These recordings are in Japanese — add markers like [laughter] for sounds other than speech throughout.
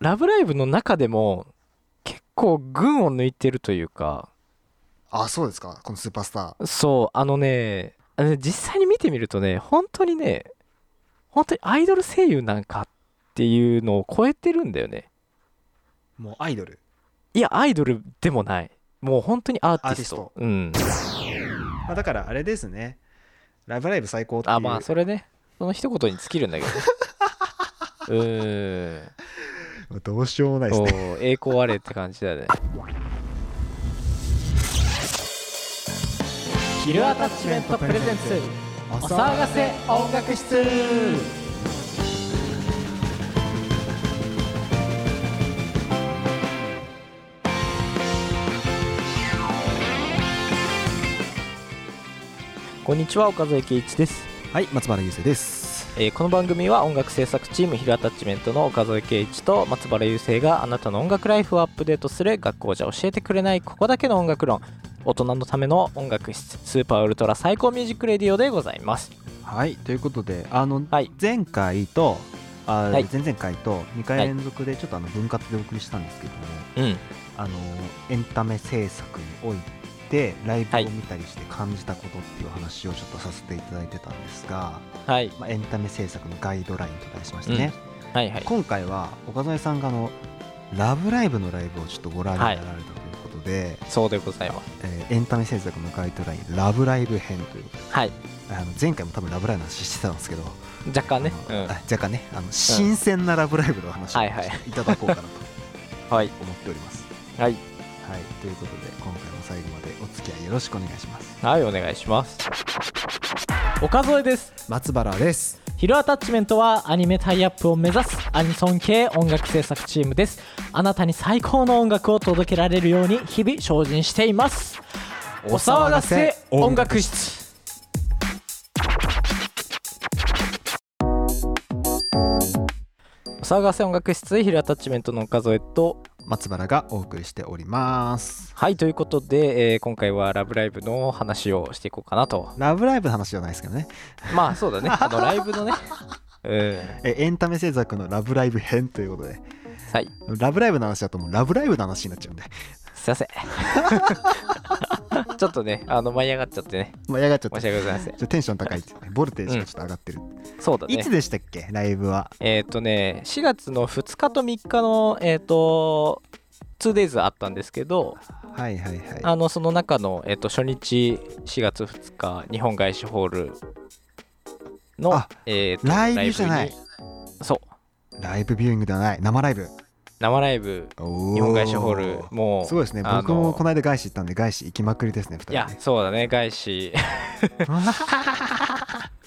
ラブライブの中でも結構群を抜いてるというか。あそうですか？このスーパースター。そうあのね実際に見てみるとね本当にね本当にアイドル声優なんかっていうのを超えてるんだよね。もうアイドル？いやアイドルでもない。もう本当にアーティスト。うん。まあ、だからあれですね。ラブライブ最高っていう。あまあそれね。その一言に尽きるんだけどね。[laughs] うーんどうしようもないですおねー栄光あれって感じだね。キルアタッチメントプレゼンツお騒がせ音楽室。こんにちは岡添圭一です。はい松原優生ですえーこの番組は音楽制作チームヒルアタッチメントの岡添圭一と松原雄生があなたの音楽ライフをアップデートする学校じゃ教えてくれないここだけの音楽論大人のための音楽室スーパーウルトラ最高 Music Radio でございます。はい。ということであの、はい。前回とあ、はい前々回と2回連続でちょっとあの分割でお送りしたんですけども、うん。あのエンタメ制作においてライブを見たりして感じたことっていう話をちょっとさせていただいてたんですが、はい。まあ、エンタメ制作のガイドラインと題しましてね、はいはい。今回は岡添さんがあのラブライブのライブをちょっとご覧になられたということで、そうでございます。えーエンタメ制作のガイドラインラブライブ編ということではい。あの前回も多分ラブライブの話してたんですけど若干ね。うん。あ若干ね。あの新鮮なラブライブの話をはいはい。いただこうかなと [laughs] はい。思っております。はいはい、ということで今回も最後までお付き合いよろしくお願いします。はいお願いします。岡添です。松原です。ヒルアタッチメントはアニメタイアップを目指すアニソン系音楽制作チームです。あなたに最高の音楽を届けられるように日々精進しています。お騒がせ音楽室。お騒がせ音楽室ヒルアタッチメントの岡添と松原がお送りしております。はいということで、えー今回は「ラブライブ!」の話をしていこうかなとラブライブの話じゃないですけどね。まあそうだね [laughs] あのライブのね [laughs] うんえエンタメ制作のラブライブ編ということで、はいラブライブの話だともうラブライブの話になっちゃうんで、すいません。[laughs] ちょっとねあの舞い上がっちゃってね。盛り上がっちゃって申し訳ございません。ちょテンション高いっていうね。ボルテージがちょっと上がってる。そうだね。いつでしたっけ？ライブは。えっ、とね4月の2日と3日のえっ、と 2days あったんですけどはいはいはい。あのその中の、えー、と初日4月2日日本外資ホールのあえーとライブじゃない。そう。ライブビューイングではない。生ライブ。生ライブ日日本外資ホールもうすごいですね。僕もこの間外資行ったんで外資行きまくりですね、2人いやそうだね。外資。[laughs]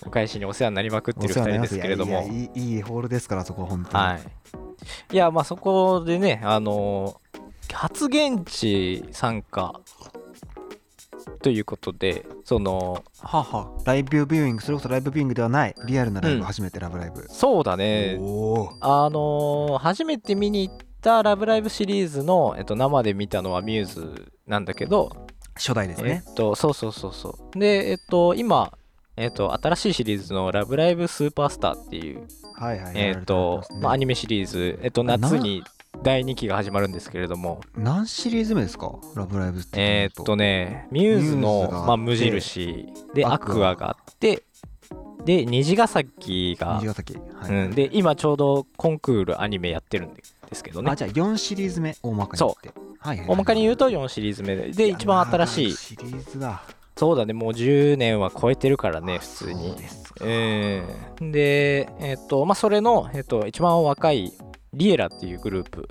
外資にお世話になりまくってる2人ですけれども。いやいホールですからそこは本当に、はい。いやまあそこでねあの発言地参加ということでそのはあはあライブビューイングそれこそライブビューイングではないリアルなライブ、うん。初めてラブライブ、そうだね。あの初めて見に行った「ラブライブ!」シリーズの、えっと、生で見たのはミューズなんだけど、初代ですね。えっとそうそうそうそう。でえっと今えっと新しいシリーズの「ラブライブスーパースター」っていうはいはいえっと、まあ、アニニメシリーズ、えっと、な夏に第2期が始まるんですけれども。何シリーズ目ですか？ラブライブってえーっとねミューズの、まあ、無印。でアアクア。クアがあって。で虹ヶ崎が。虹ヶ崎、はい。うん、で今ちょうどコンクールアニメやってるんですけどね。あじゃあ4シリーズ目大まかに言って。はいはい、大まかに言うと4シリーズ目でで一番新しい。シリーズだ。そうだね。もう10年は超えてるからね普通に。そうですか。うん。でえーっとまあそれの、えーっと一番若いリエラっていうグループ。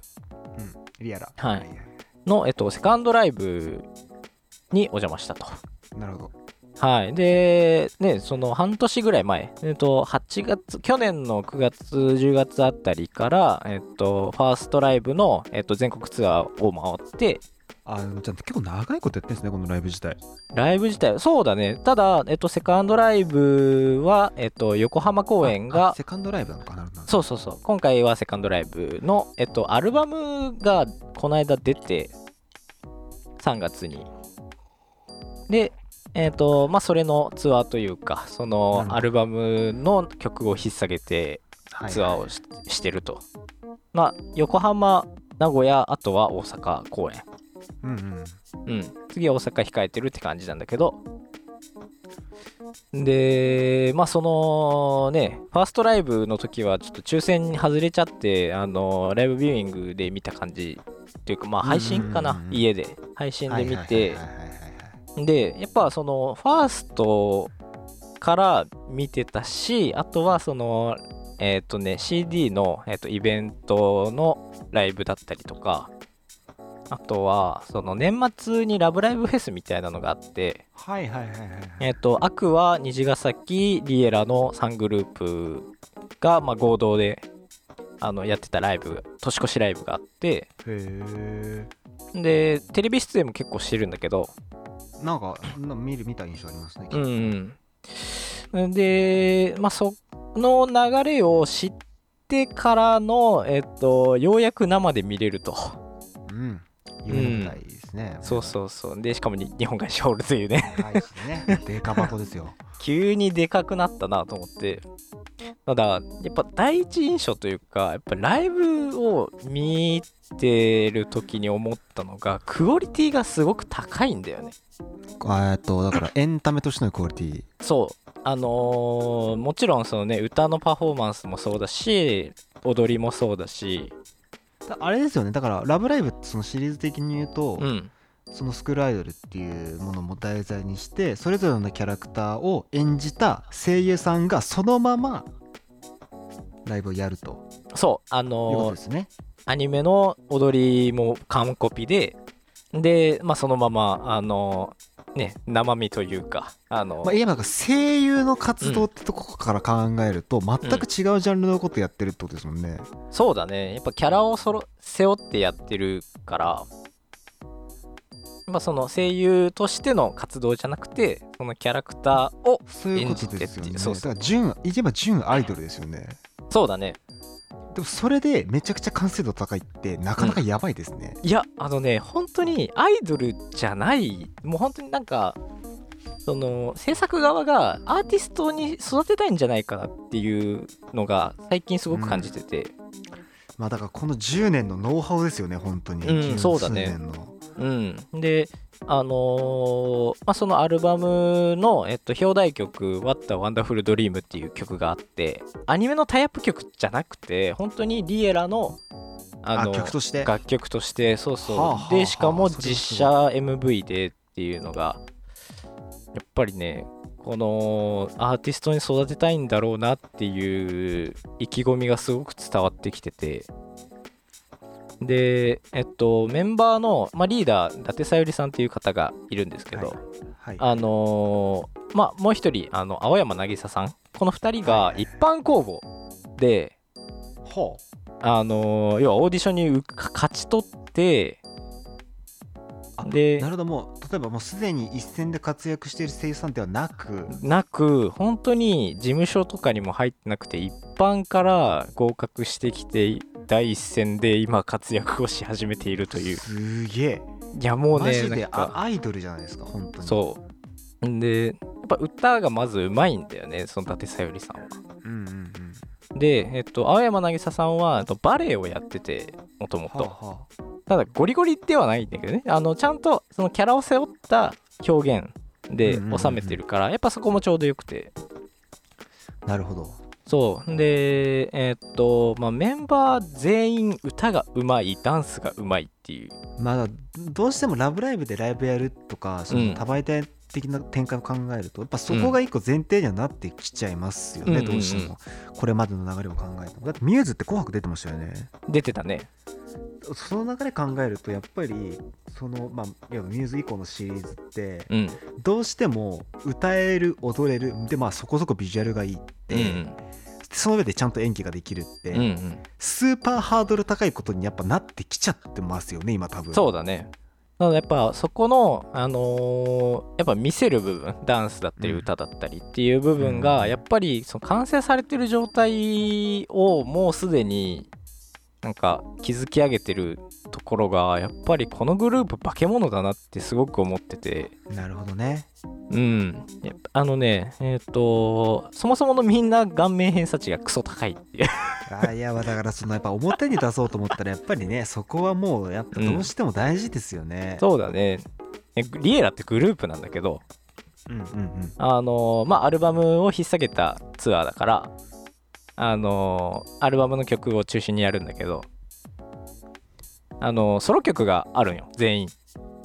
うん、リアラ。はい。の、えっと、セカンドライブにお邪魔したと。なるほど。はい。で、ね、その半年ぐらい前、えっと、8月、去年の9月、10月あたりから、えっと、ファーストライブの、えっと、全国ツアーを回って、あじゃあ結構長いことやってるんですねこのライブ自体。ライブ自体、そうだね。ただ、えっと、セカンドライブは、えっと、横浜公演が、セカンドライブなのかなそうそうそう、今回はセカンドライブの、えっと、アルバムがこの間出て、3月に。で、えっと、まあ、それのツアーというか、そのアルバムの曲を引っ提げて、はい。ツアーをし,、してると。まあ横浜名古屋あとは大阪公演うんうん。うん。次は大阪控えてるって感じなんだけど。でまあそのねファーストライブの時はちょっと抽選に外れちゃってあのライブビューイングで見た感じっていうかまあ配信かなうんうんうん家で。配信で見て。でやっぱそのファーストから見てたしあとはそのえっ、とね CD の、えー、とイベントのライブだったりとかあとはその年末にラブライブフェスみたいなのがあってはいはいはいはいはい。えっ、とアクア虹ヶ崎リエラの3グループが、まあ、合同であのやってたライブ年越しライブがあって。へえ。でテレビ出演も結構してるんだけど。なんかな見る見た印象ありますねうんうん、で、まあ、その流れを知ってからの、えっと、ようやく生で見れると。うん夢の舞台ですね、そうそうそう。で、しかもに日本海シホールというね、ね。デカ箱ですよ。[laughs] 急にでかくなったなと思って。ただ、やっぱ第一印象というか、やっぱライブを見てる時に思ったのが、クオリティがすごく高いんだよね。えっとだからエンタメとしてのクオリティ。そう。あのーもちろんそのね歌のパフォーマンスもそうだし踊りもそうだしだあれですよねだから「ラブライブ!」ってそのシリーズ的に言うと、うんそのスクールアイドルっていうものを題材にしてそれぞれのキャラクターを演じた声優さんがそのままライブをやるとそうあのーですね。アニメの踊りも完コピででまあそのままあのーね生身というかあのーまあ、いわば声優の活動ってとこから考えると全く違うジャンルのことやってるってことですもんね。そうだねやっぱキャラをそろ背負ってやってるからまあその声優としての活動じゃなくてそのキャラクターをそういうことですよね。演じてっていうそうそうだから純言えば純アイドルですよね。そうだねでもそれでめちゃくちゃ完成度高いってなかなかやばいですね。いやあのね本当にアイドルじゃないもう本当になんかその制作側がアーティストに育てたいんじゃないかなっていうのが最近すごく感じてて、まあだからこの10年のノウハウですよね本当に。うん十そうだねうん。であのーまあ、そのアルバムの、えっと、表題曲「What a Wonderful Dream」っていう曲があってアニメのタイアップ曲じゃなくて本当にリエラのああの曲として？楽曲としてそうそう、はあはあはあでしかも実写 MV でっていうのがやっぱりねこのアーティストに育てたいんだろうなっていう意気込みがすごく伝わってきててでえっとメンバーの、まあ、リーダー伊達さゆりさんっていう方がいるんですけど、はい。あのーまあもう一人あの青山渚さん。この二人が一般公募でほあのー要はオーディションにう勝ち取ってあでなるほどもう例えばもうすでに一戦で活躍している声優さんではなくなく本当に事務所とかにも入ってなくて一般から合格してきて第一線で今活躍をし始めているというすげえいやもうねマジでアイドルじゃないですか本当にそう。んで、やっぱ歌がまずうまいんだよね、その伊達さゆりさんは。うんうんうんで、えっと、青山渚さんはえっとバレエをやってて、もともと。ただ、ゴリゴリではないんだけどね、あのちゃんとそのキャラを背負った表現で収めてるから、やっぱそこもちょうどよくて。あなるほどそう。で、えっと、まあ、メンバー全員歌がうまい、ダンスがうまいっていう。まあどうしても「ラブライブ!」でライブやるとかそうんの多媒体的な展開を考えるとやっぱそこが一個前提にはなってきちゃいますよね、うんどうしてもこれまでの流れを考えてもだってミューズって「紅白」出てましたよね出てたね。その流れ考えるとやっぱりそのまあいわばミューズ以降のシリーズってうん。どうしても歌える踊れるでまあそこそこビジュアルがいいって、うんその上でちゃんと演技ができるって、うん。うんうん。スーパーハードル高いことにやっぱなってきちゃってますよね今多分そうだね。なのでやっぱそこの、あのーやっぱ見せる部分ダンスだったりうん歌だったりっていう部分うんがやっぱりその完成されてる状態をもうすでになんか築き上げてるところがやっぱりこのグループ化け物だなってすごく思ってて。なるほどね。うん。あのねえっ、とそもそものみんな顔面偏差値がクソ高いっていう。あいやだからそのやっぱ表に出そうと思ったらやっぱりねそこはもうやっぱどうしても大事ですよね、そうだね。えリエラってグループなんだけどうん、うんうん。あのまあアルバムを引っ提げたツアーだからあのアルバムの曲を中心にやるんだけどあのソロ曲があるんよ全員。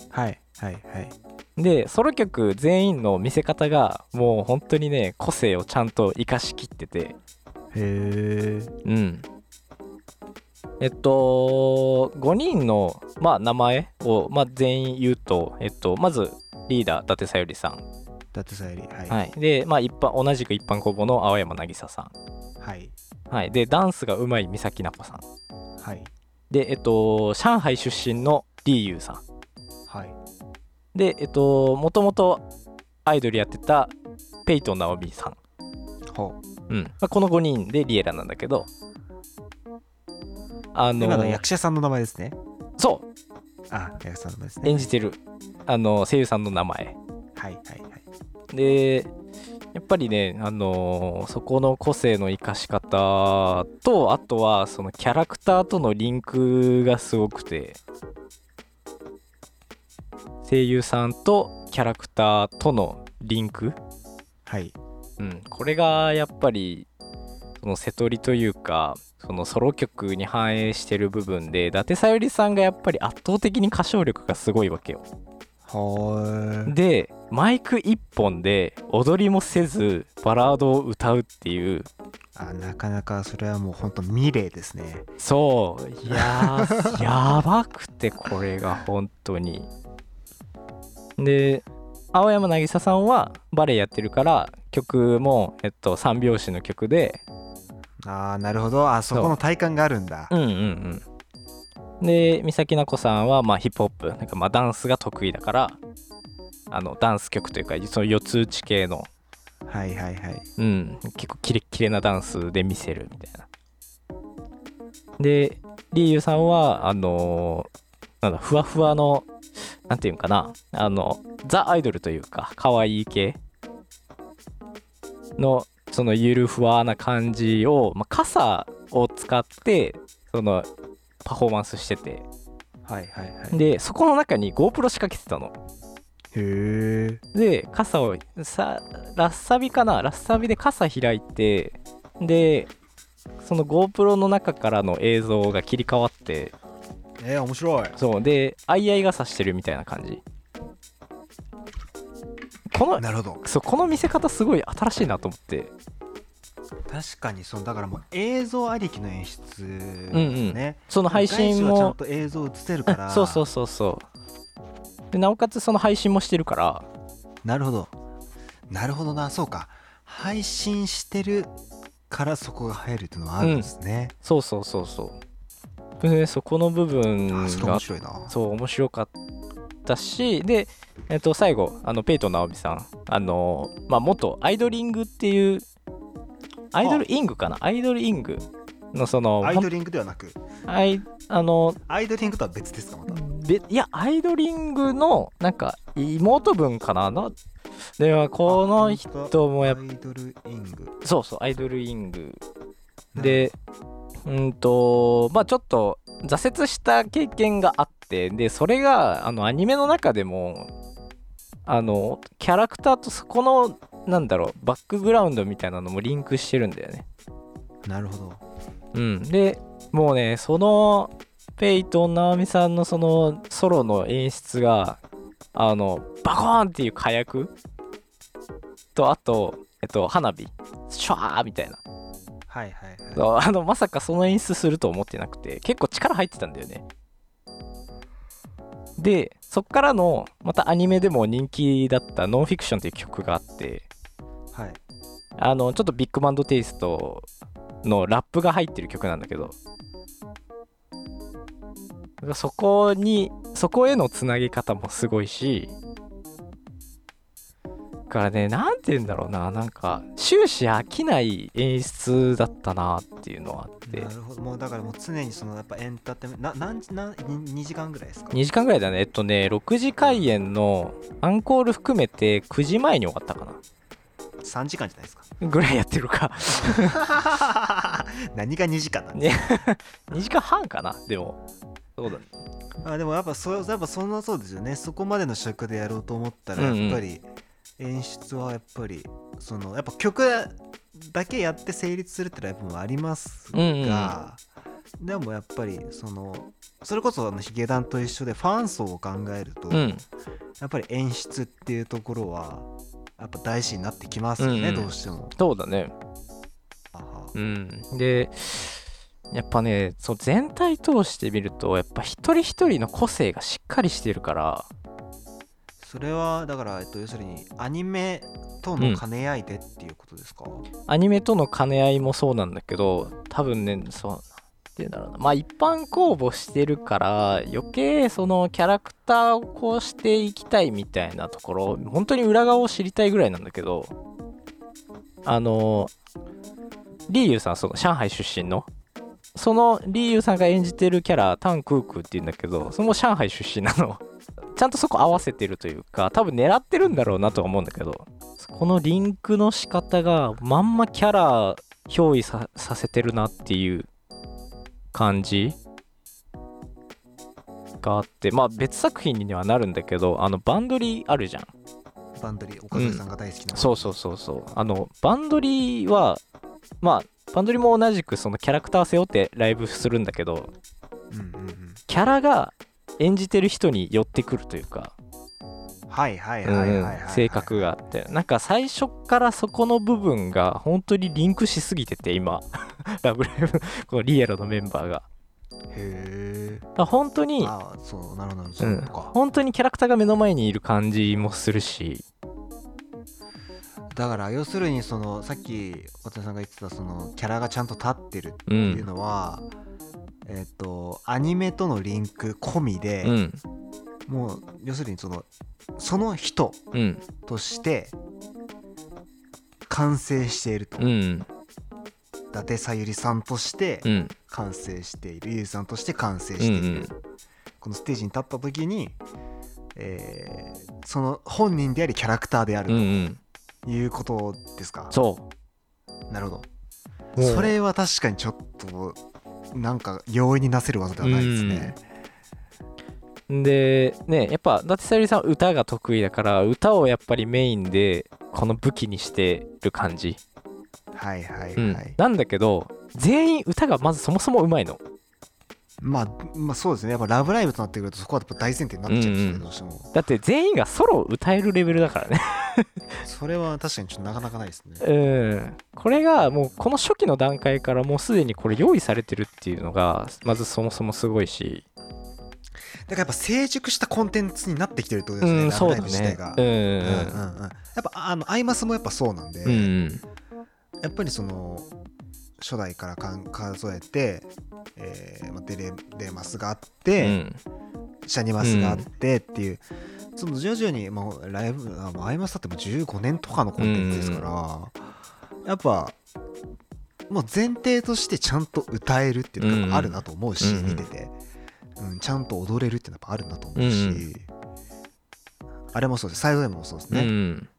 はいはいはい。でソロ曲全員の見せ方がもう本当にね個性をちゃんと生かしきってて。へえうん。えっと5人の、まあ、名前を、まあ、全員言うと、えっと、まずリーダー伊達さゆりさん、だってさゆりはい。はい、で、まあ、一般同じく一般公募の青山渚さはい。ん、はい、でダンスがうまい三崎奈子さん。はい。でえっと上海出身のリーユーさん。はい。でえっともともとアイドルやってたペイトン直美さん。ほう。ん。まあ、この5人でリエラなんだけど。あのう今の役者さんの名前ですね。そあ役者さんの名前ですうね。演じてるあの声優さんの名前。はいはいはい。でやっぱりねあのそこの個性の生かし方とあとはそのキャラクターとのリンクがすごくて声優さんとキャラクターとのリンク。はい。うん、これがやっぱりその瀬戸りというかそのソロ曲に反映してる部分で伊達さゆりさんがやっぱり圧倒的に歌唱力がすごいわけよ。はでマイク一本で踊りもせずバラードを歌うっていう。あなかなかそれはもう本当ミレーですね。そう。いやーやばくてこれが本当に。で青山渚さんはバレエやってるから曲も、えっと、3拍子の曲で。ああなるほど。あそこの体感があるんだ。うんうんうん。で、三崎奈子さんはまあヒップホップ、なんかまあダンスが得意だから、あのダンス曲というか、その四つ打ち系の、はいはいはい。うん、結構キレッキレなダンスで見せるみたいな。で、リーユさんは、あのーなんだ、ふわふわの、なんていうんかな、あの、ザ・アイドルというか、可愛い系の、そのゆるふわな感じを、まあ、傘を使って、その、パフォーマンスしてて、はいはいはい。で、そこの中に GoPro 仕掛けてたの。へえ。で、傘を、さ、ラッサビかな？ラッサビで傘開いて、で、その GoPro の中からの映像が切り替わって、えー、面白い。そう、で、相合い傘してるみたいな感じ。この、なるほど。そう、この見せ方すごい新しいなと思って。確かにそうだからもう映像ありきの演出ですうんね、その配信も、ちゃんと映像映せるから。[laughs] そうそうそうそう。で、なおかつその配信もしてるから、なるほど。なるほどな。そうか。配信してるからそこが入るっていうのはあるんですね、そうそうそうそう。で、そこの部分あそ面白いな。そう面白かったしで、えっと、最後あのペイトン直美さん。あの、まあ、元アイドリングっていうアイドルイングかな？アイドルイング。のそのアイドリングではなく。アイあのアイドリングとは別ですかまた。べいやアイドリングのなんか妹分かな？なではこの人もやっぱアイドルイング。そうそうアイドルイング。でうんとまあちょっと挫折した経験があってでそれがあのアニメの中でもあのキャラクターとそこのなんだろうバックグラウンドみたいなのもリンクしてるんだよね。なるほど。うん。でもうねそのペイトン直美さんのそのソロの演出があのバコーンっていう火薬？とあとえっと花火？シュワーみたいな。はいはいはい。あのまさかその演出すると思ってなくて結構力入ってたんだよね。でそっからのまたアニメでも人気だった「ノンフィクション」っていう曲があってはい。あのちょっとビッグバンドテイストのラップが入ってる曲なんだけど。そこにそこへのつなげ方もすごいし。からねなんて言うんだろうな。なんか終始飽きない演出だったなっていうのはあって。なるほど。もうだからもう常にそのやっぱエンターテインメントな何時何2時間ぐらいですか？2時間ぐらいだね。えっとね6時開演のアンコール含めて9時前に終わったかな3時間じゃないですか。ぐらいやってるか。[laughs] 何が2時間なんね。[laughs] 2時間半かなでも。そうだね。あでもやっぱそやっぱそんなそうですよね。そこまでの尺でやろうと思ったらやっぱり演出はやっぱりそのやっぱ曲だけやって成立するってライブもありますが、うんうん。でもやっぱりそのそれこそあのヒゲダンと一緒でファン層を考えると、うん。やっぱり演出っていうところはやっぱ大事になってきますよね、うん。うんどうしても。そうだね。うん。でやっぱねそう全体通してみるとやっぱ一人一人の個性がしっかりしてるから。それはだから、えっと、要するにアニメとの兼ね合いでっていうことですか、アニメとの兼ね合いもそうなんだけど多分ねそて言うんだろうな。まあ一般公募してるから余計そのキャラクターをこうしていきたいみたいなところ本当に裏側を知りたいぐらいなんだけどあのリーユーさんその上海出身のそのリーユーさんが演じてるキャラタン・クークーっていうんだけどその上海出身なの。ちゃんとそこ合わせてるというか多分狙ってるんだろうなとは思うんだけどこのリンクの仕方がまんまキャラ憑依させてるなっていう感じがあってまあ別作品にはなるんだけどあのバンドリあるじゃん。バンドリー岡添さんが大好きな、そうそうそうそう。あのバンドリはまあバンドリも同じくそのキャラクター背負ってライブするんだけどうんうんうん。キャラが演じてる人に寄ってくるというか性格があって。なんか最初からそこの部分が本当にリンクしすぎてて今。[laughs] ラブライブこのリエロのメンバーが。へえ本当にそうなるほどそううか、本当にキャラクターが目の前にいる感じもするし。だから要するにそのさっき渡辺さんが言ってたそのキャラがちゃんと立ってるってういうんのは、えっ、とアニメとのリンク込みで、うん。もう要するにそのその人うん。として完成していると、うん。伊達さゆりさんとしてうん。完成している、ゆうさんとして完成うしている、んこのステージに立った時に、えーその本人でありキャラクターであうんうるん。ということですか、そなるほう。どそれは確かにちょっとなんか容易になせる技ではないですね、でねやっぱ伊達さゆりさんは歌が得意だから歌をやっぱりメインでこの武器にしてる感じ、はいはいはい、うん。なんだけど全員歌がまずそもそもうまいの。まあまあそうですね。やっぱ「ラブライブ!」となってくるとそこはやっぱ大前提になっちゃうんですよね、うんうん。どうしても。だって全員がソロを歌えるレベルだからね。[laughs] それは確かにちょっとなかなかないですね。うん。これがもうこの初期の段階からもうすでにこれ用意されてるっていうのがまずそもそもすごいしだからやっぱ成熟したコンテンツになってきてるってことうですね、うだラブライブ自体ね。が、うんうん。うんうんやっぱあのアイマスもやっぱそうなんで、うんうん。やっぱりその初代からかん数えて、えーまあ、デレデマスがあっうて、ん。シャニマスがあってっていう、その徐々にもうライブアイマスだってもう15年とかのコンテンツですから、やっぱもう前提としてちゃんと歌えるっていうのがあるなと思うし、うんうん。見てて、うん、ちゃんと踊れるってやっぱあるなと思うし、うんうん。あれもそうです。サイド M もそうですうね、ん。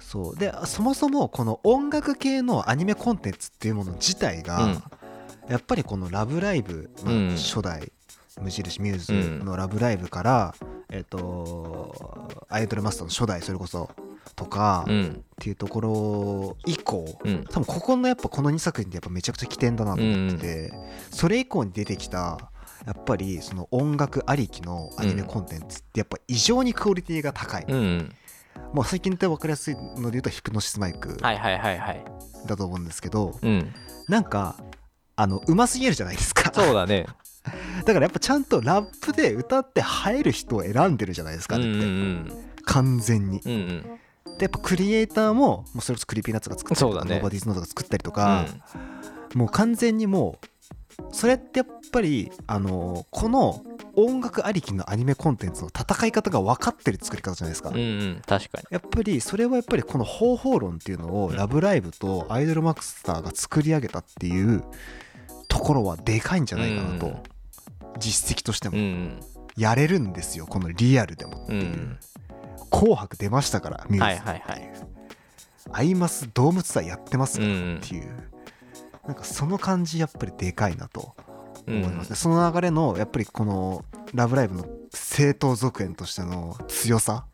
そう。でそもそもこの音楽系のアニメコンテンツっていうもの自体が、うん。やっぱりこの「ラブライブ!」まあうん。初代無印ミューズの「ラブライブ!」から、えっ、とアイドルマスターの初代それこそとかっうん。ていうところ以降うん。多分ここのやっぱこの2作品ってやっぱめちゃくちゃ起点だなと思ってて、それ以降に出てきたやっぱりその音楽ありきのアニメコンテンツってやっぱ異常にクオリティが高い、うん。もう最近って分かりやすいので言うとヒプノシスマイクだと思うんですけど、うん。なんかあのうますぎるじゃないですか。そうだね。[laughs] だからやっぱちゃんとラップで歌って映える人を選んでるじゃないですか、うんうあれって。ん完全に。うんうん。でやっぱクリエイターももうそれこそ Creepy Nuts が作ったりとか、ね。 nobodyknows が作ったりとか、もう完全にもうそれってやっぱりあのこの音楽ありきのアニメコンテンツの戦い方が分かってる作り方じゃないですか、うんうん確かに。やっぱりそれはやっぱりこの方法論っていうのを「ラブライブ!」と「アイドルマスター」が作り上げたっていうところはでかいんじゃないかなと、うん実績としても。うんやれるんですよこのリアルでもっていう、うん紅白出ましたからミューズはいはいはい。アイマスドームツアーやってますからうんっていう、なんかその感じやっぱりでかいなとう思いますね、んその流れのやっぱりこの「ラブライブ!」の正当続編としての強さ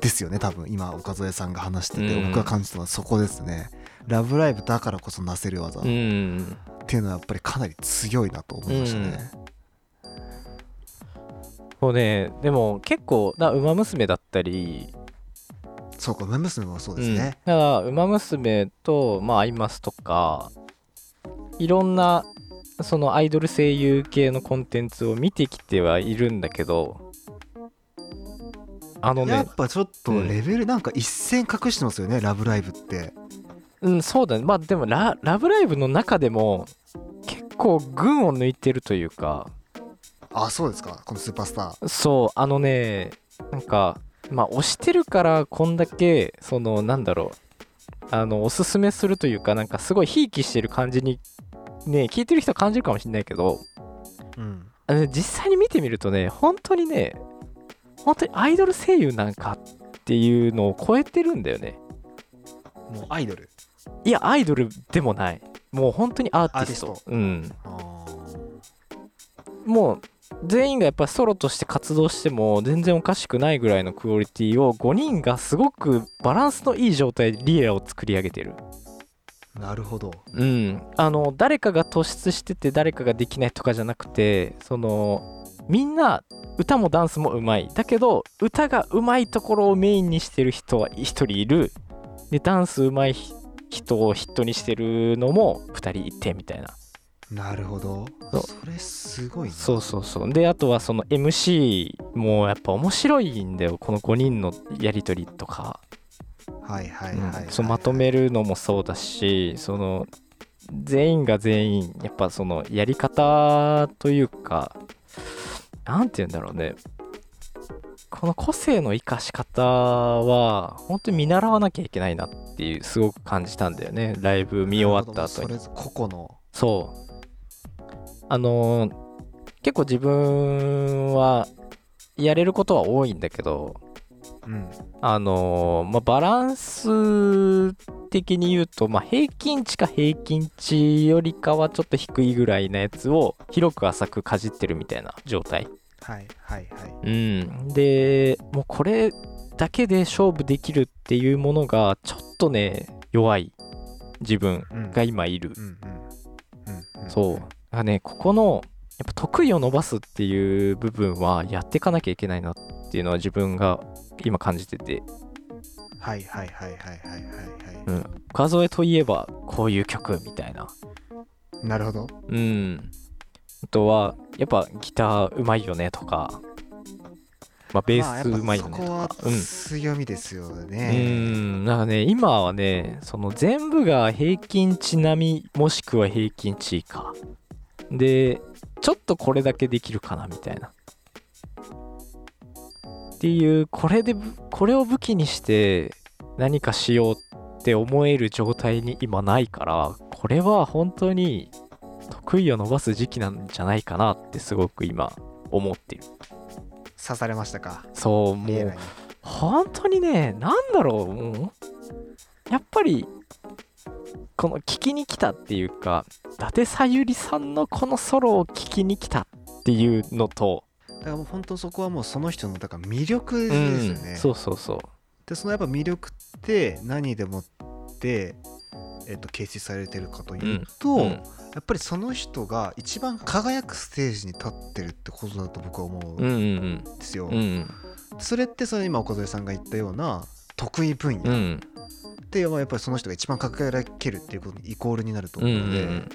ですよね多分。今岡添さんが話してて、うん。僕が感じたのはそこですね「ラブライブ!」だからこそなせる技っうん。ていうのはやっぱりかなり強いなと思いましたね、こうね。でも結構な馬娘だったりそうか「ウマ娘」もそうですね、うん、だから「ウマ娘」と「まあ、アイマス」とかいろんなそのアイドル声優系のコンテンツを見てきてはいるんだけどあのねやっぱちょっとレベルなんか一線隠してますよね「ラブライブ!」って。うんそうだね。まあでもラ「ラブライブ!」の中でも結構群を抜いてるというか。あそうですか。このスーパースター。そうあのねなんかまあ推してるからこんだけそのなんだろうあのおすすめするというかなんかすごいひいきしてる感じにね聞いてる人は感じるかもしれないけどうん。あのね実際に見てみるとね本当にね本当にアイドル声優なんかっていうのを超えてるんだよね。もうアイドル？いやアイドルでもない。もう本当にアーティスト。うん。あもう全員がやっぱソロとして活動しても全然おかしくないぐらいのクオリティを5人がすごくバランスのいい状態でリエラを作り上げてる。ーなるほど。うん。あの誰かが突出してて誰かができないとかじゃなくてそのみんな歌もダンスもうまい。だけど歌がうまいところをメインにしてる人は1人いる。でダンスうまい人を筆頭にしてるのも2人いてみたいななるほど。それすごいな。そうそうそう。であとはその MC もやっぱ面白いんだよ。この5人のやり取りとか、はいはいはい、はいうん。そうまとめるのもそうだしその全員が全員やっぱそのやり方というかなんて言うんだろうね。この個性の生かし方は本当に見習わなきゃいけないなっていうすごく感じたんだよね。ライブ見終わった後に。個々の。そうあのー結構自分はやれることは多いんだけどうん。あのーまあ、バランス的に言うと、まあ、平均値か平均値よりかはちょっと低いぐらいなやつを広く浅くかじってるみたいな状態。はいはいはい。うん。でもうこれだけで勝負できるっていうものがちょっとね弱い自分うんが今いるそう。だからね、ここの、やっぱ得意を伸ばすっていう部分はやっていかなきゃいけないなっていうのは自分が今感じてて、はいはいはいはいはいはいはい、うん。岡添といえばこういう曲みたいな。なるほどうん。あとは、やっぱギターうまいよねとか、まあ、ベースうまいよねとかうんは。強みですようね、ん、なんかね、今はね、その全部が平均値並み、もしくは平均値以下。で、ちょっとこれだけできるかな、みたいな。っていう、これでぶ、これを武器にして何かしようって思える状態に今ないから、これは本当に得意を伸ばす時期なんじゃないかなってすごく今思ってる。刺されましたか？そう、もう本当にね、なんだろう、もう、やっぱり、この聞きに来たっていうか、伊達さゆりさんのこのソロを聞きに来たっていうのと、だからもう本当そこはもうその人のだから魅力うですよん、ね、そうそうそう。でそのやっぱ魅力って何でもって、えっと、形成されてるかというと、うんやっぱりその人が一番輝くステージに立ってるってことだと僕は思ううんうんん。ですよ、うん。うん。それってその今岡添さんが言ったような得意分野っうんて、まあやっぱりその人が一番輝けるっていうことにイコールになると思うので、んうん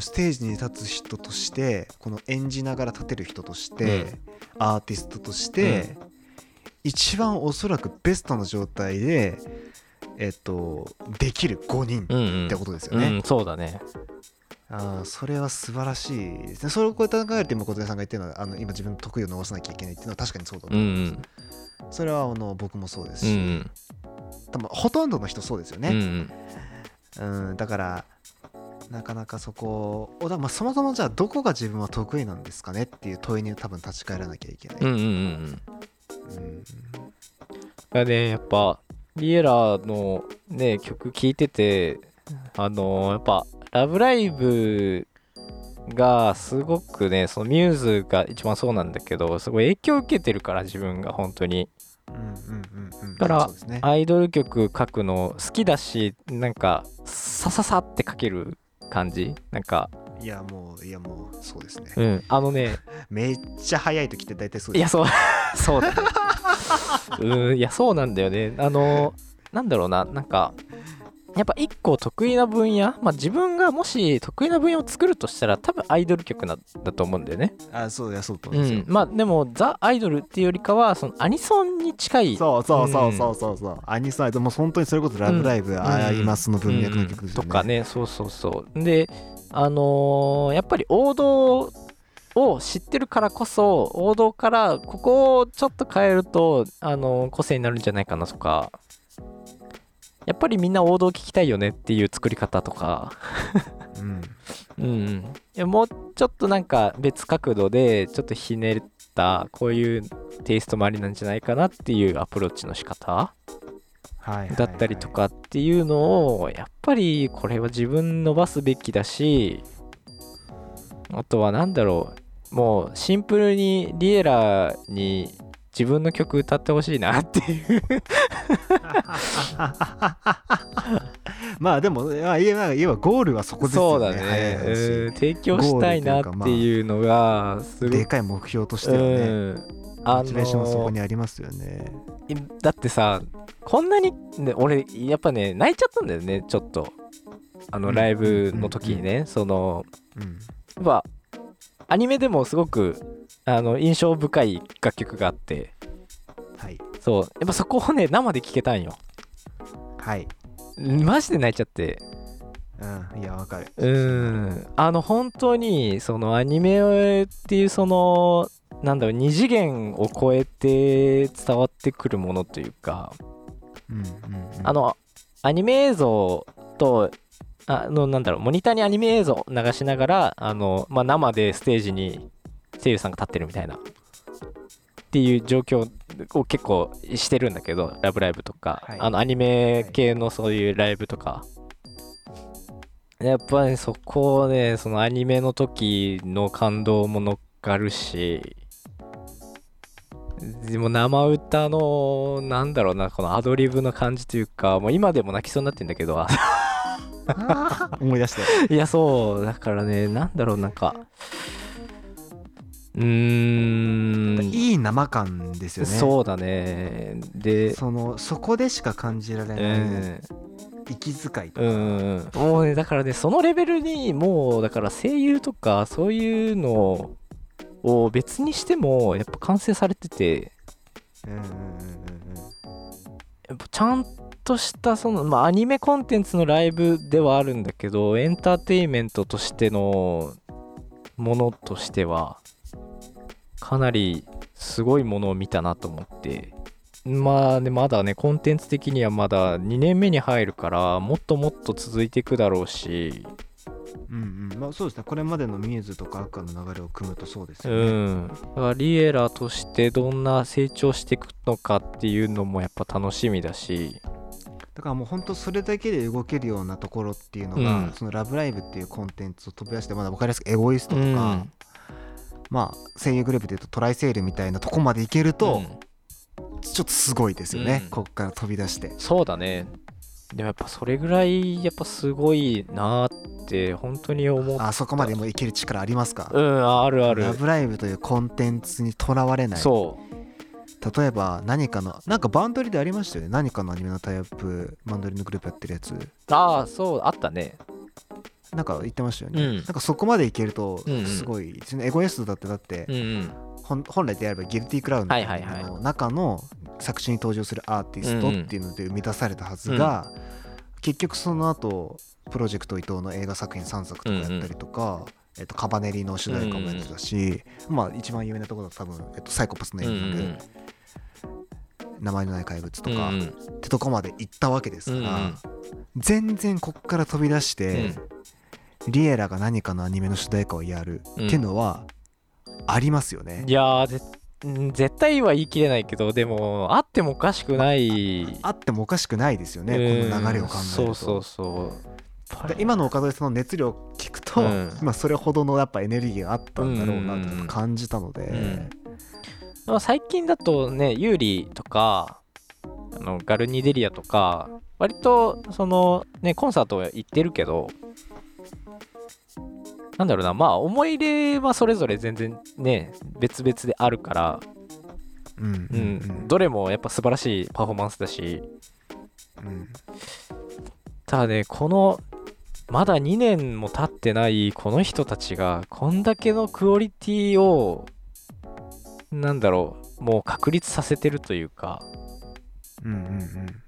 ステージに立つ人としてこの演じながら立てる人として、アーティストとして、一番おそらくベストな状態でえっとできる5人ってことですよね。うん、そうだね。あそれは素晴らしいですねそれをこうやって考えると今小手さんが言ってるのはあの今自分の得意を伸ばさなきゃいけないっていうのは確かにそうだと思います、んそれはあの僕もそうですし、うん多分ほとんどの人そうですようんうね、ん。うんだからなかなかそこをだまあそもそもじゃあどこが自分は得意なんですかねっていう問いに多分立ち返らなきゃいけない、うんうんうんうん。うん。だからねやっぱリエラのね曲聴いててあのやっぱ「ラブライブ!」がすごくねそのミューズが一番そうなんだけどすごい影響を受けてるから自分が本当にうんうんうんうん。だからアイドル曲書くの好きだしなんかさささって書ける感じ？なんか。いやもういやもうそうですね。うん。あのね。[laughs] めっちゃ早い時って大体そうです。いやそう。[laughs] そうだね。うんいやそうなんだよね。あのなんだろうな。なんかやっぱ一個得意な分野まあ自分がもし得意な分野を作るとしたら多分アイドル曲なんだと思うんだよね。あそういやそうとうんまあでもザ・アイドルっていうよりかはそのアニソンに近い。そうそうそうそうそうそう、アニソンでも本当にそれこそラブライブ、アイマスの文脈の曲ですよね、とかね。そうそうそう。であのーやっぱり王道を知ってるからこそ王道からここをちょっと変えると、あのー個性になるんじゃないかなとかやっぱりみんな王道聞きたいよねっていう作り方とか。うん。うん。もうちょっとなんか別角度でちょっとひねったこういうテイストもありなんじゃないかなっていうアプローチの仕方。だったりとかっていうのをやっぱりこれは自分伸ばすべきだしあとは何だろうもうシンプルにリエラに自分の曲歌ってほしいなっていう。まあでもまあ言えば言えばゴールはそこですよね。そうだね。提供したいなっていうのがすごくでかい目標としてはね、ーションはそこのにありますよね。だってさこんなに、ね、俺やっぱね泣いちゃったんだよねちょっと。あのうん。ライブの時にね、そのうん。やっぱアニメでもすごくあの印象深い楽曲があって。はい。そう。やっぱそこをね生で聴けたんよ。はい。マジで泣いちゃって。うん。いやわかる。うーん。あの本当にそのアニメっていうそのなんだろう二次元を超えて伝わってくるものというか。うんうんうん。あのアニメ映像とあのなんだろうモニターにアニメ映像を流しながらあの、まあ、生でステージに声優さんが立ってるみたいな。っていう状況を結構してるんだけど「ラブライブ!」とか、はい。あのアニメ系のそういうライブとか、やっぱりそこをねそのアニメの時の感動も乗っかるしでも生歌のなんだろうなこのアドリブの感じというかもう今でも泣きそうになってんだけど。[laughs] 思い出したいやそう。だからねなんだろうなんかうーんいい生感ですよね。そうだね。でそのそこでしか感じられうないん。息遣いとか、うん。もうねだからねそのレベルにもうだから声優とかそういうのを別にしてもやっぱ完成されてて。うんうんうんうんやっぱちゃんとしたそのまあアニメコンテンツのライブではあるんだけどエンターテインメントとしてのものとしてはかなりすごいものを見たなと思って。まあねまだねコンテンツ的にはまだ2年目に入るからもっともっと続いていくだろうし。うんうん。まあそうですね。これまでのミューズとか赤の流れを組むとそうですうよね、ん。だからリエラとしてどんな成長していくのかっていうのもやっぱ楽しみだし。だからもう本当それだけで動けるようなところっていうのが、うん。その「ラブライブ!」っていうコンテンツを飛び出してまだ分かりやすくエゴイストとか、うんまあ声優グループでいうとトライセールみたいなとこまでいけると、うん。ちょっとすごいですよね、うん。こっから飛び出して。そうだね。でもやっぱそれぐらいやっぱすごいなーって本当に思っあそこまでもういける力ありますか、うんあるある。ラブライブというコンテンツにとらわれない。そ例えば何かのなんかバンドリでありましたよね。何かのアニメのタイアップバンドリのグループやってるやつ。うああそうあったねなんか言ってましたよね、うん。なんかそこまでいけるとうんうん。すごい、そのエゴイストだってだって、うんうん。本来であればギルティクラウンの中の作中に登場するアーティストっていうので生み出されたはずが、結局その後プロジェクト伊藤の映画作品3作とかやったりとか、えっと、カバネリの主題歌もやってたし、まあ一番有名なところだと多分、えっと、サイコパスのエンディング、名前のない怪物とか、うんうん。ってとこまで行ったわけですから、うんうん。全然こっから飛び出して、リエラが何かのアニメの主題歌をやるっていうのはありますよね。い。や絶対は言い切れないけどでもあってもおかしくない。あってもおかしくないですよね、うん。この流れを考えると。そうそうそう。で今の岡添さんの熱量を聞くと、うん。まあそれほどのやっぱエネルギーがあったんだろうなうんうんうんと感じたので、うん。まあ最近だとねユーリとかあのガルニデリアとか割とそのねコンサートは行ってるけどなんだろうな。まあ思い入れはそれぞれ全然ね別々であるから、うんうん。ううん。ん、どれもやっぱ素晴らしいパフォーマンスだし。うん。ただねこのまだ2年も経ってないこの人たちがこんだけのクオリティをなんだろうもう確立させてるというか。うんうん。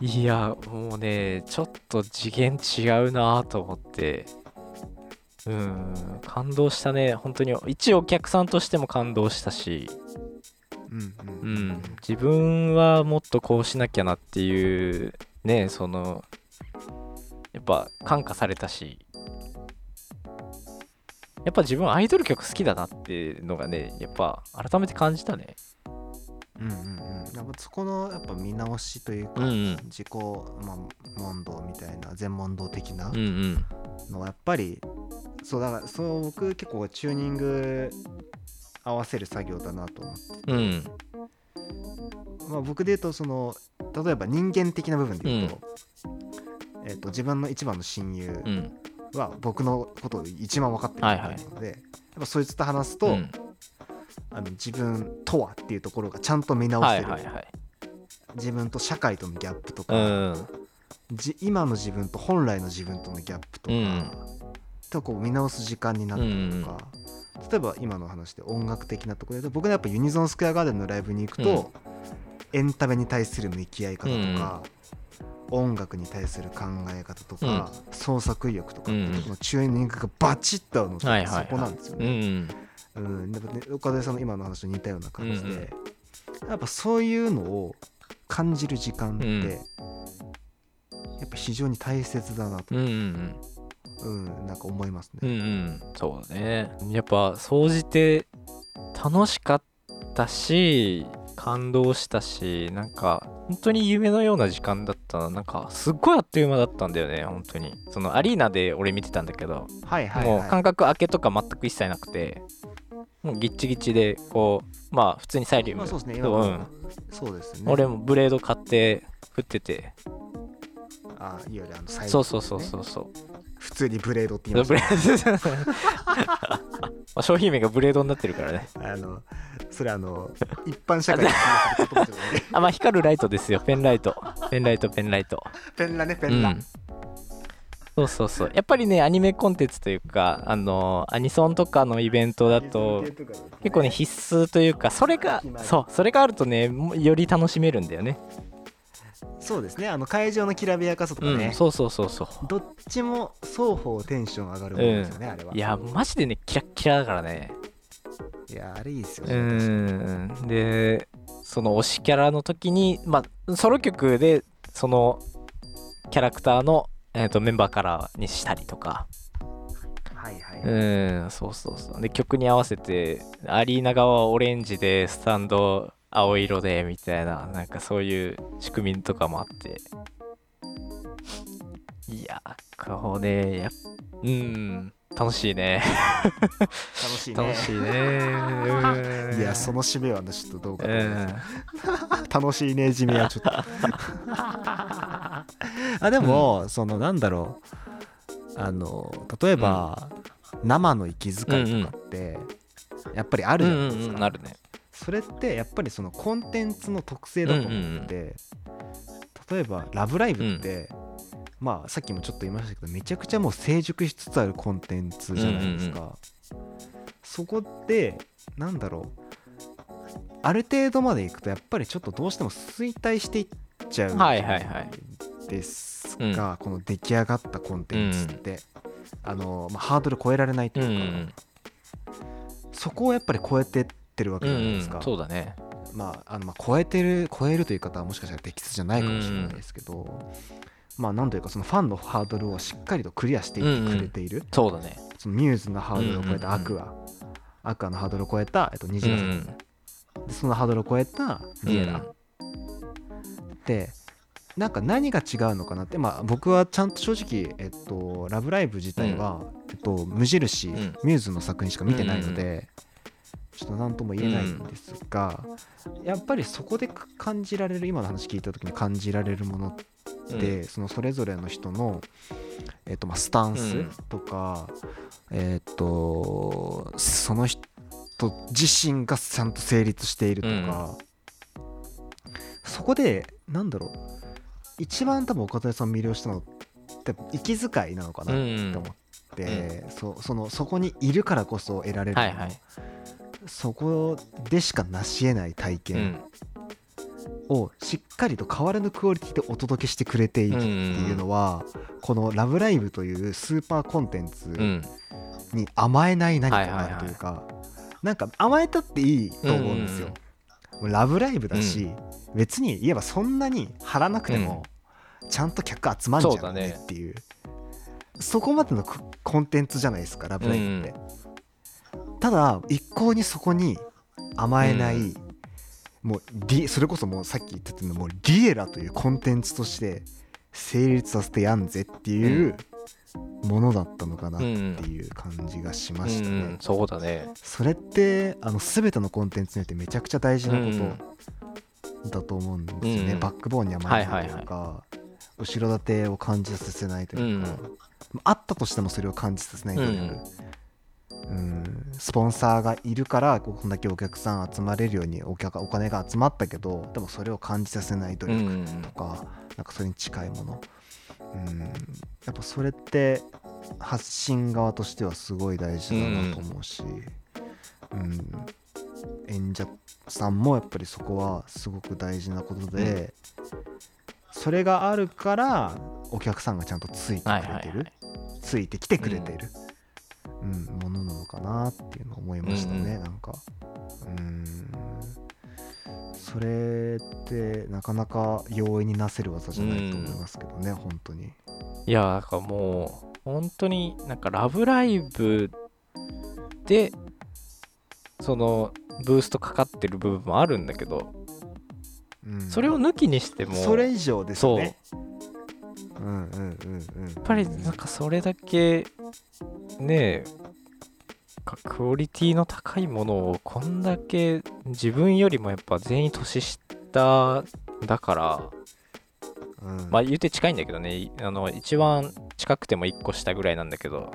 いやもうねちょっと次元違うなと思ってうん感動したね。本当に。一お客さんとしても感動したし、うんうん。ううん。ん、自分はもっとこうしなきゃなっていうねそのやっぱ感化されたし。やっぱ自分アイドル曲好きだなっていうのがねやっぱ改めて感じたね。うんうんうん。やっぱそこのやっぱ見直しというか、うんうん。自己、まあ、問答みたいな全問答的なのはやっぱりそうだからそう僕結構チューニング合わせる作業だなと思って、うん。まあ、僕で言うとその例えば人間的な部分で言うと,、えっと自分の一番の親友うん。は僕のことを一番分かってるはいはい。ので、やっぱそいつと話すと、うん。あの自分とはっていうところがちゃんと見直せる、はいはいはい。自分と社会とのギャップとか、うんじ今の自分と本来の自分とのギャップとか、うんとこう見直す時間になったりとか、例えば今の話で音楽的なところで僕はやっぱユニゾンスクエアガーデンのライブに行くと、エンタメに対する向き合い方とか、音楽に対する考え方とか、創作意欲とかっていうのチューニングがバチッと合うのってそこなんですようね。ん。うん、ね岡田さんの今の話と似たような感じで、やっぱそういうのを感じる時間って、うん。やっぱ非常に大切だなと、うんうんうん、なんか思いますうんうね。んそうだね。やっぱ総じて楽しかったし感動したしなんか本当に夢のような時間だった。ななんかすっごいあっという間だったんだよね本当に。そのアリーナで俺見てたんだけど、はいはいもうはい。感覚明けとか全く一切なくてもうギッチギチでこうまあ普通にサイリウム、まあそうですね、ううん。もそうですね。俺もブレード買って振ってて。あいわゆるあのサイそうそうそうそうそう普通にブレードって言いましブレード。[laughs] まあ商品名がブレードになってるからね。た。あの、それあの、一般社会に通用する言葉じゃない。[laughs] あまあ光るライトですよ。ペンライト。ペンライトペンライト。ペンラね、ペンラ。うん。そうそうそう。やっぱりねアニメコンテンツというかあのアニソンとかのイベントだと結構ね必須というかそれがそうそれがあるとねもより楽しめるんだよねそうですね、あの会場のきらびやかさとかね、うんそうそうそうそう。どっちも双方テンション上がるものですよね、あれは。いやマジでねキラッキラだからね。いや、あれいいですようね。ん。でその推しキャラの時にまあソロ曲でそのキャラクターの、えー、とメンバーカラーにしたりとか。はいはい。うんそうそうそう。で曲に合わせてアリーナ側はオレンジでスタンド青色でみたいななんかそういう仕組みとかもあって。いやこうねやっうん楽しいね。楽しいね。楽しいね。うん。いや、その締めはねちょっとどうかとう思います。ん。楽しいね、締めはちょっと。[laughs] あでも、そのなんだろう。あの例えば、生の息遣いとかって、やっぱりあるうんうじゃないですか、んうんなるねそれってやっぱりそのコンテンツの特性だと思って、例えば「ラブライブ!」って、まあさっきもちょっと言いましたけどめちゃくちゃもう成熟しつつあるコンテンツじゃないですか、そこでなんだろう。ある程度までいくとやっぱりちょっとどうしても衰退していっちゃうはいはいはい。ですが、この出来上がったコンテンツって、あのまあ、ハードル超えられないというか、んそこをやっぱり超えてってるわけうんうんじゃないですか、そうだね。まああのまあ超えてる超えるという方はもしかしたら適切じゃないかもしれないですけど、まあなんというかそのファンのハードルをしっかりとクリアしていってくれている、そうだね。そのミューズのハードルを超えたアうんうんクア、アクアのハードルを超えた、えっと、虹うんうヶ崎、ん。でそのハードルを超えたリエラ、でなんか何が違うのかなって、まあ、僕はちゃんと正直、えっと、ラブライブ自体は、えっと、無印、ん。ミューズの作品しか見てないので、ちょっと何とも言えないんですが、やっぱりそこで感じられる今の話聞いた時に感じられるものって、そのそれぞれの人の、えっとまあ、スタンスとか、えっとその人自身がちゃんと成立しているとか、そこでなんだろう一番多分岡田さんを魅了したのって息遣いなのかなうってん思って、そそのそこにいるからこそ得られるはいはいそこでしか成し得ない体う験ん。をしっかりと変わらぬクオリティでお届けしてくれているっていうのは、この「ラブライブ!」というスーパーコンテンツうん。に甘えない何かがあるというか、なんか甘えたっていいと思うんですよ。ラブライブだし、別に言えばそんなに張らなくても、ちゃんと客集まんじゃそうだねっていう。そこまでのココンテンツじゃないですかラブライブって、ただ一向にそこに甘えない、うん。もうリそれこそもうさっき言ってたのもうリエラというコンテンツとして成立させてやんぜっていうものだったのかなっていう感じがしましたね、うんそうだね。それってあの全てのコンテンツによってめちゃくちゃ大事なことだと思うんですよね、うんバックボーンに甘えないというか、後ろ盾を感じさせないというか、あったとしてもそれを感じさせない努力、うん。スポンサーがいるからこんだけお客さん集まれるようにお客お金が集まったけどでもそれを感じさせない努うんう力ん。とか、なんかそれに近いもの、うん、やっぱそれって発信側としてはすごい大事だなと思うし、うん。演者さんもやっぱりそこはすごく大事なことで、それがあるからお客さんがちゃんとついてくれてる、はいはいはい。ついてきてくれてる、うんものなのかなっていうのを思いましたね、うんうん。なんか。うん。それってなかなか容易になせる技じゃないと思いますけどね、本当に。いやなんかもう本当になんか「ラブライブ!」でそのブーストかかってる部分もあるんだけどうん。それを抜きにしてもそれ以上ですね。うんう。んうんうんやっぱりなんかそれだけねえかクオリティの高いものをこんだけ自分よりもやっぱ全員年下だからうん。まあ言うて近いんだけどね。いあの一番近くても1個下ぐらいなんだけど。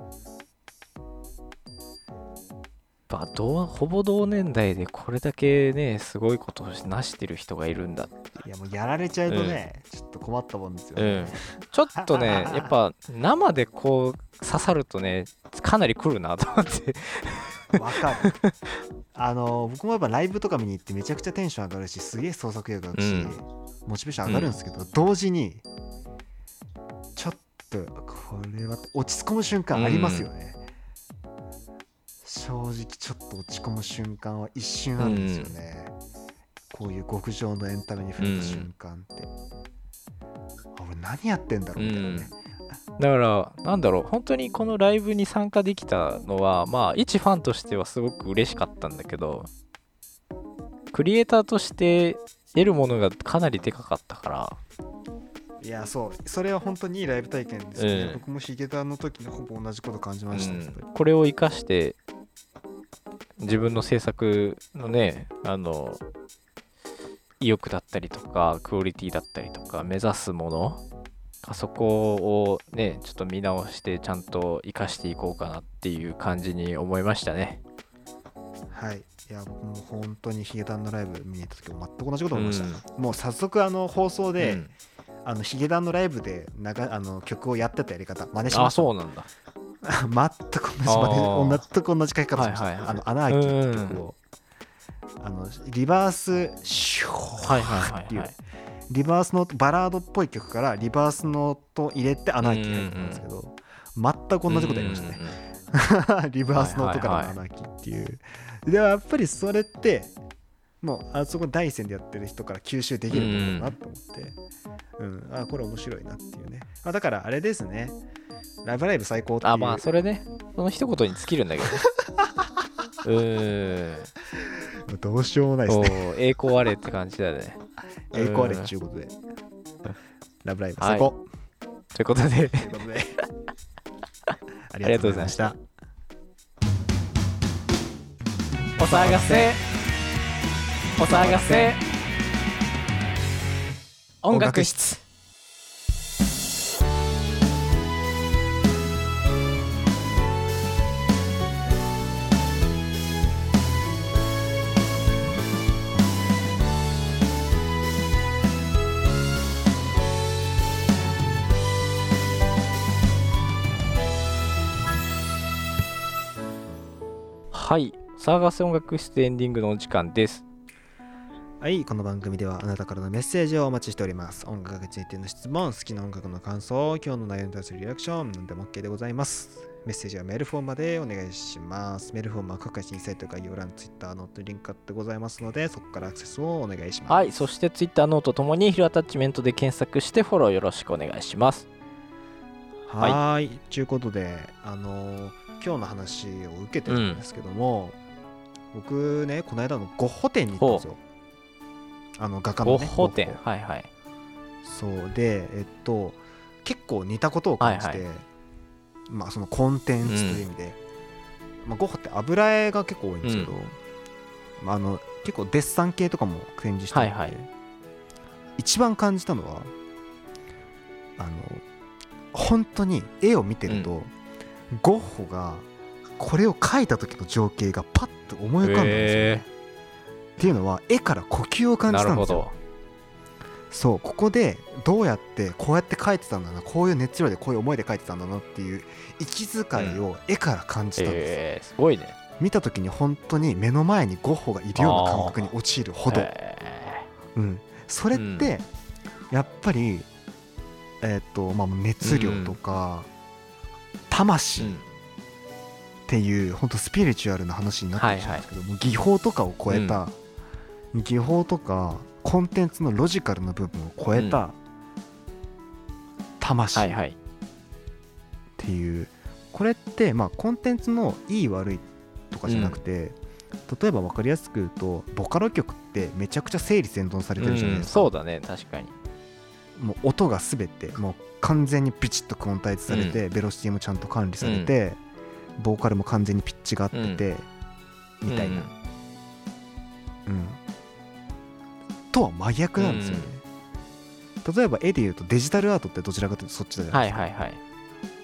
やっぱ同ほぼ同年代でこれだけねすごいことを成してる人がいるんだいやもうやられちゃうとね、ちょっと困ったもんですようね、ん [laughs] ちょっとねやっぱ生でこう刺さるとねかなり来るなと思って。わかる。あの僕もやっぱライブとか見に行ってめちゃくちゃテンション上がるしすげえ創作意欲あるし、うん。モチベーション上がるんですけど、同時にちょっとこれは落ち込む瞬間ありますよね、正直ちょっと落ち込む瞬間は一瞬あるんですよね、こういう極上のエンタメに触れた瞬間って、あ俺何やってんだろうみたいなね、だからなんだろう。本当にこのライブに参加できたのはまあ一ファンとしてはすごく嬉しかったんだけどクリエイターとして得るものがかなりでかかったから。いやそう。それは本当にいいライブ体験ですね、うん。僕もヒゲダンの時にほぼ同じこと感じました、やっぱりこれを生かして自分の制作のねあの意欲だったりとかクオリティだったりとか目指すものあそこをねちょっと見直してちゃんと生かしていこうかなっていう感じに思いましたね。はい。いや僕も本当にヒゲダンのライブ見に行った時も全く同じこと思いました、もう早速あの放送で、うん。あのヒゲダンのライブで長あの曲をやってたやり方真似しまあした。そうなんだ。[laughs] 全く同じ全く同じ書き方しました、はいはいはい。あのアナーキーって曲をあのリバースシューっていうはいリバースノートバラードっぽい曲からリバースノート入れてアナーキー入ったんですけど、全く同じことやりましたね、[laughs] リバースノートからのアナーキーっていう、でもやっぱりそれってもうあそこ第一線でやってる人から吸収できるものだなと思って、うん。あこれ面白いなっていうね。あだからあれですね。ライブライブ最高っていう。あまあそれね。その一言に尽きるんだけど。ね [laughs] うーんどうしようもないですおねー栄光あれって感じだよね。[laughs] 栄光あれっちゅうことで。ラブライブ最高、ということで。ということで。[laughs] ありがとうございました。お騒がせ。お騒がせ。音楽室はい騒がせ音楽室エンディングのお時間ですはい、この番組ではあなたからのメッセージをお待ちしております。音楽についての質問、好きな音楽の感想、今日の内容に対するリアクション、何でも OK でございます。メッセージはメールフォームまでお願いします。メールフォームは各配信サイト概要欄、Twitter のリンク貼ってございますので、そこからアクセスをお願いします。はいそして Twitter ノートともにヒルアタッチメントで検索してフォローよろしくお願いしますはーい。ということで、あのー今日の話を受けてるんですけども、僕ね、この間のゴッホ展に行ったんですよ。あの画家のね。ゴッホ展はいはい。そう。でえっと結構似たことを感じて、はいはまあそのコンテンツという意味で、まあ、ゴッホって油絵が結構多いんですけど、まあ、あの結構デッサン系とかも展示してるんで、はいはい。一番感じたのはあの本当に絵を見てると、ゴッホがこれを描いた時の情景がパッと思い浮かんだんですよ、ね。へっていうのは絵から呼吸を感じたんですよ。ど。そうここでどうやってこうやって描いてたんだなこういう熱量でこういう思いで描いてたんだなっていう息遣いを絵から感じたんです、えー、すごいね。見た時に本当に目の前にゴッホがいるような感覚に陥るほど、えうん、それってやっぱりえーっとまあ熱量とか魂。っていう本当スピリチュアルな話になってきちゃうんですけど、もう技法とかを超えた、技法とかコンテンツのロジカルな部分を超えた魂。っていう、これってまあコンテンツのいい悪いとかじゃなくて、例えば分かりやすく言うとボカロ曲ってめちゃくちゃ整理整頓されてるじゃないうんですか、そうだね確かにもう音が全てもう完全にピチッとクオンタイズされて、ベロシティもちゃんと管理されて、ボーカルも完全にピッチが合ってて、みたいな、うん。とは真逆なんですよね、例えば絵で言うとデジタルアートってどちらかというとそっちだじゃなはいいですか、はいはい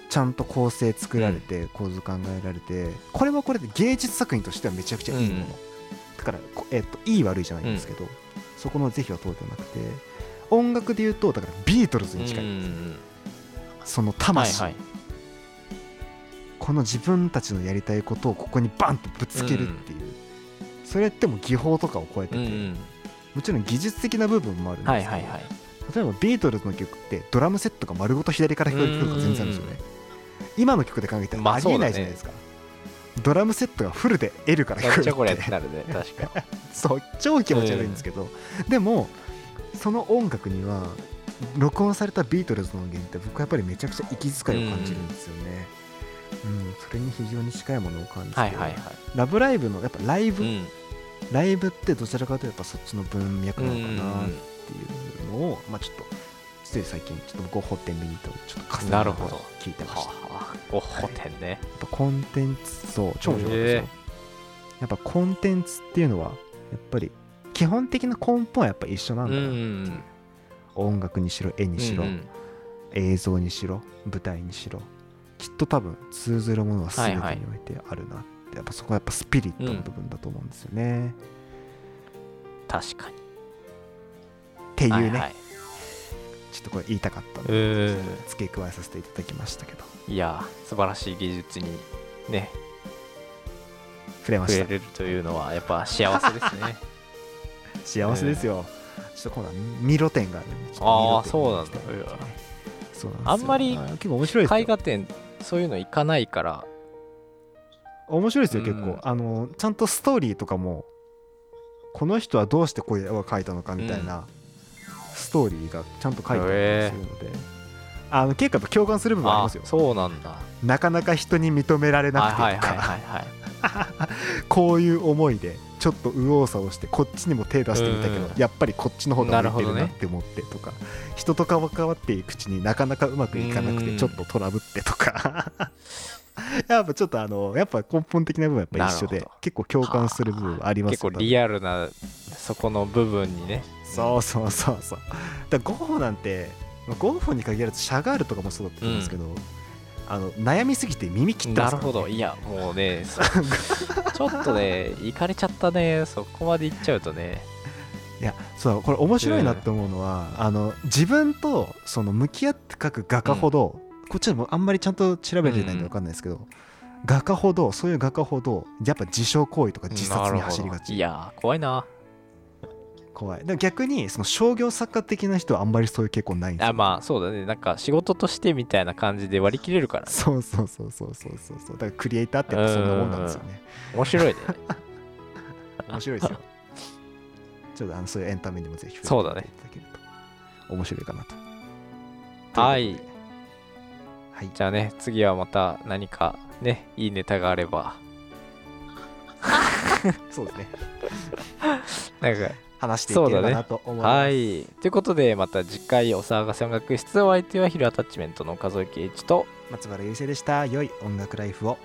ちゃんと構成作られて、構図考えられてこれはこれで芸術作品としてはめちゃくちゃいいもの、うん。だから、こえっといい悪いじゃないんですけど、そこの是非は問うてなくて音楽で言うとだからビートルズに近い。そのはい魂、はい。この自分たちのやりたいことをここにバンとぶつけるっていう、それってもう技法とかを超えてて、うんうん。もちろん技術的な部分もあるんですけど、はいはいはい。例えばビートルズの曲ってドラムセットが丸ごと左から聞こえてくるとか全然あるんですよね。今の曲で考えたまあらありえないじゃないですか、ドラムセットがフルで L から聞こえるっっててなるね。確かに。[laughs] そう超気持ち悪いんですけど、でもその音楽には録音されたビートルズの音源って僕はやっぱりめちゃくちゃ息遣いを感じるんですよね、うん。それに非常に近いものを感じて、はいはいはい。ラブライブのやっぱライブ、うん。ライブってどちらかというとやっぱそっちの文脈うなのかなっんていうのを、まあちょっとつい最近ちょっとゴッホ展見に行ったちょっと重ねなるほど。聞いてました。ゴッホ展ね。っぱコンテンツそう超面白かったですよ。へやっぱコンテンツっていうのはやっぱり基本的な根本はやっぱ一緒なんうだな、ん音楽にしろ絵にしろ、うん映像にしろ舞台にしろ。きっと多分通ずるものは全てにはいはいおいてあるなって、やっぱそこはやっぱスピリットの部分だと思うんですよね、確かに。っていうね、はいはい。ちょっとこれ言いたかったのうでん付け加えさせていただきましたけど。いや素晴らしい技術にね触れました触れれるというのはやっぱ幸せですね幸せですよ、ちょっと今度はミロ展があるんでああミそうなんだ。そうなんあんまりあ結構面白い絵画展そういうの行かないから。面白いですようん。結構、あのちゃんとストーリーとかもこの人はどうしてこういう絵を描いたのかみたいな、ストーリーがちゃんと書いてあったりするので、あの結構やっぱ共感する部分ありあますよ。そうなんだ。なかなか人に認められなくてとか、こういう思いでちょっと右往左往してこっちにも手出してみたけど、うん。やっぱりこっちの方が向いてるなって思ってとか、人と関わっていくうちになかなかうまくいかなくうん。てちょっとトラブってとか。[laughs] やっぱちょっとあのやっぱ根本的な部分はやっぱ一緒で結構共感する部分はあります結構よリアルなそこの部分にね。そうそうそうそう。だからゴッホなんてまあゴッホに限らずシャガールとかもそうだったと思うんですけど、あの悩みすぎて耳切ってまなすからねるほど。いやもうねそ [laughs] ちょっとね行かれちゃったね。そこまで行っちゃうとね。いやそうこれ面白いなって思うのは、あの自分とその向き合って描く画家ほど、こっちでもあんまりちゃんと調べてないんで分かんないですけど、画家ほどそういう画家ほどやっぱ自傷行為とか自殺に走りがち。いやー怖いな怖い。でも逆にその商業作家的な人はあんまりそういう傾向ないんですよ。あまあそうだね。なんか仕事としてみたいな感じで割り切れるからね。そうそうそうそうそうそう。そうだからクリエイターってやっぱそんなもんなんですよね。面白いね。[laughs] 面白いですよ。ちょっとあのそういうエンタメにもぜひそうだね。面白いかなと。はい。はい。じゃあね次はまた何かねいいネタがあれば。[laughs] そうですね。[laughs] なんか話していければなと思います、はい。ということでまた次回お騒がせ音楽室お相手はヒルアタッチメントの数え圭一と松原優生でした。良い音楽ライフを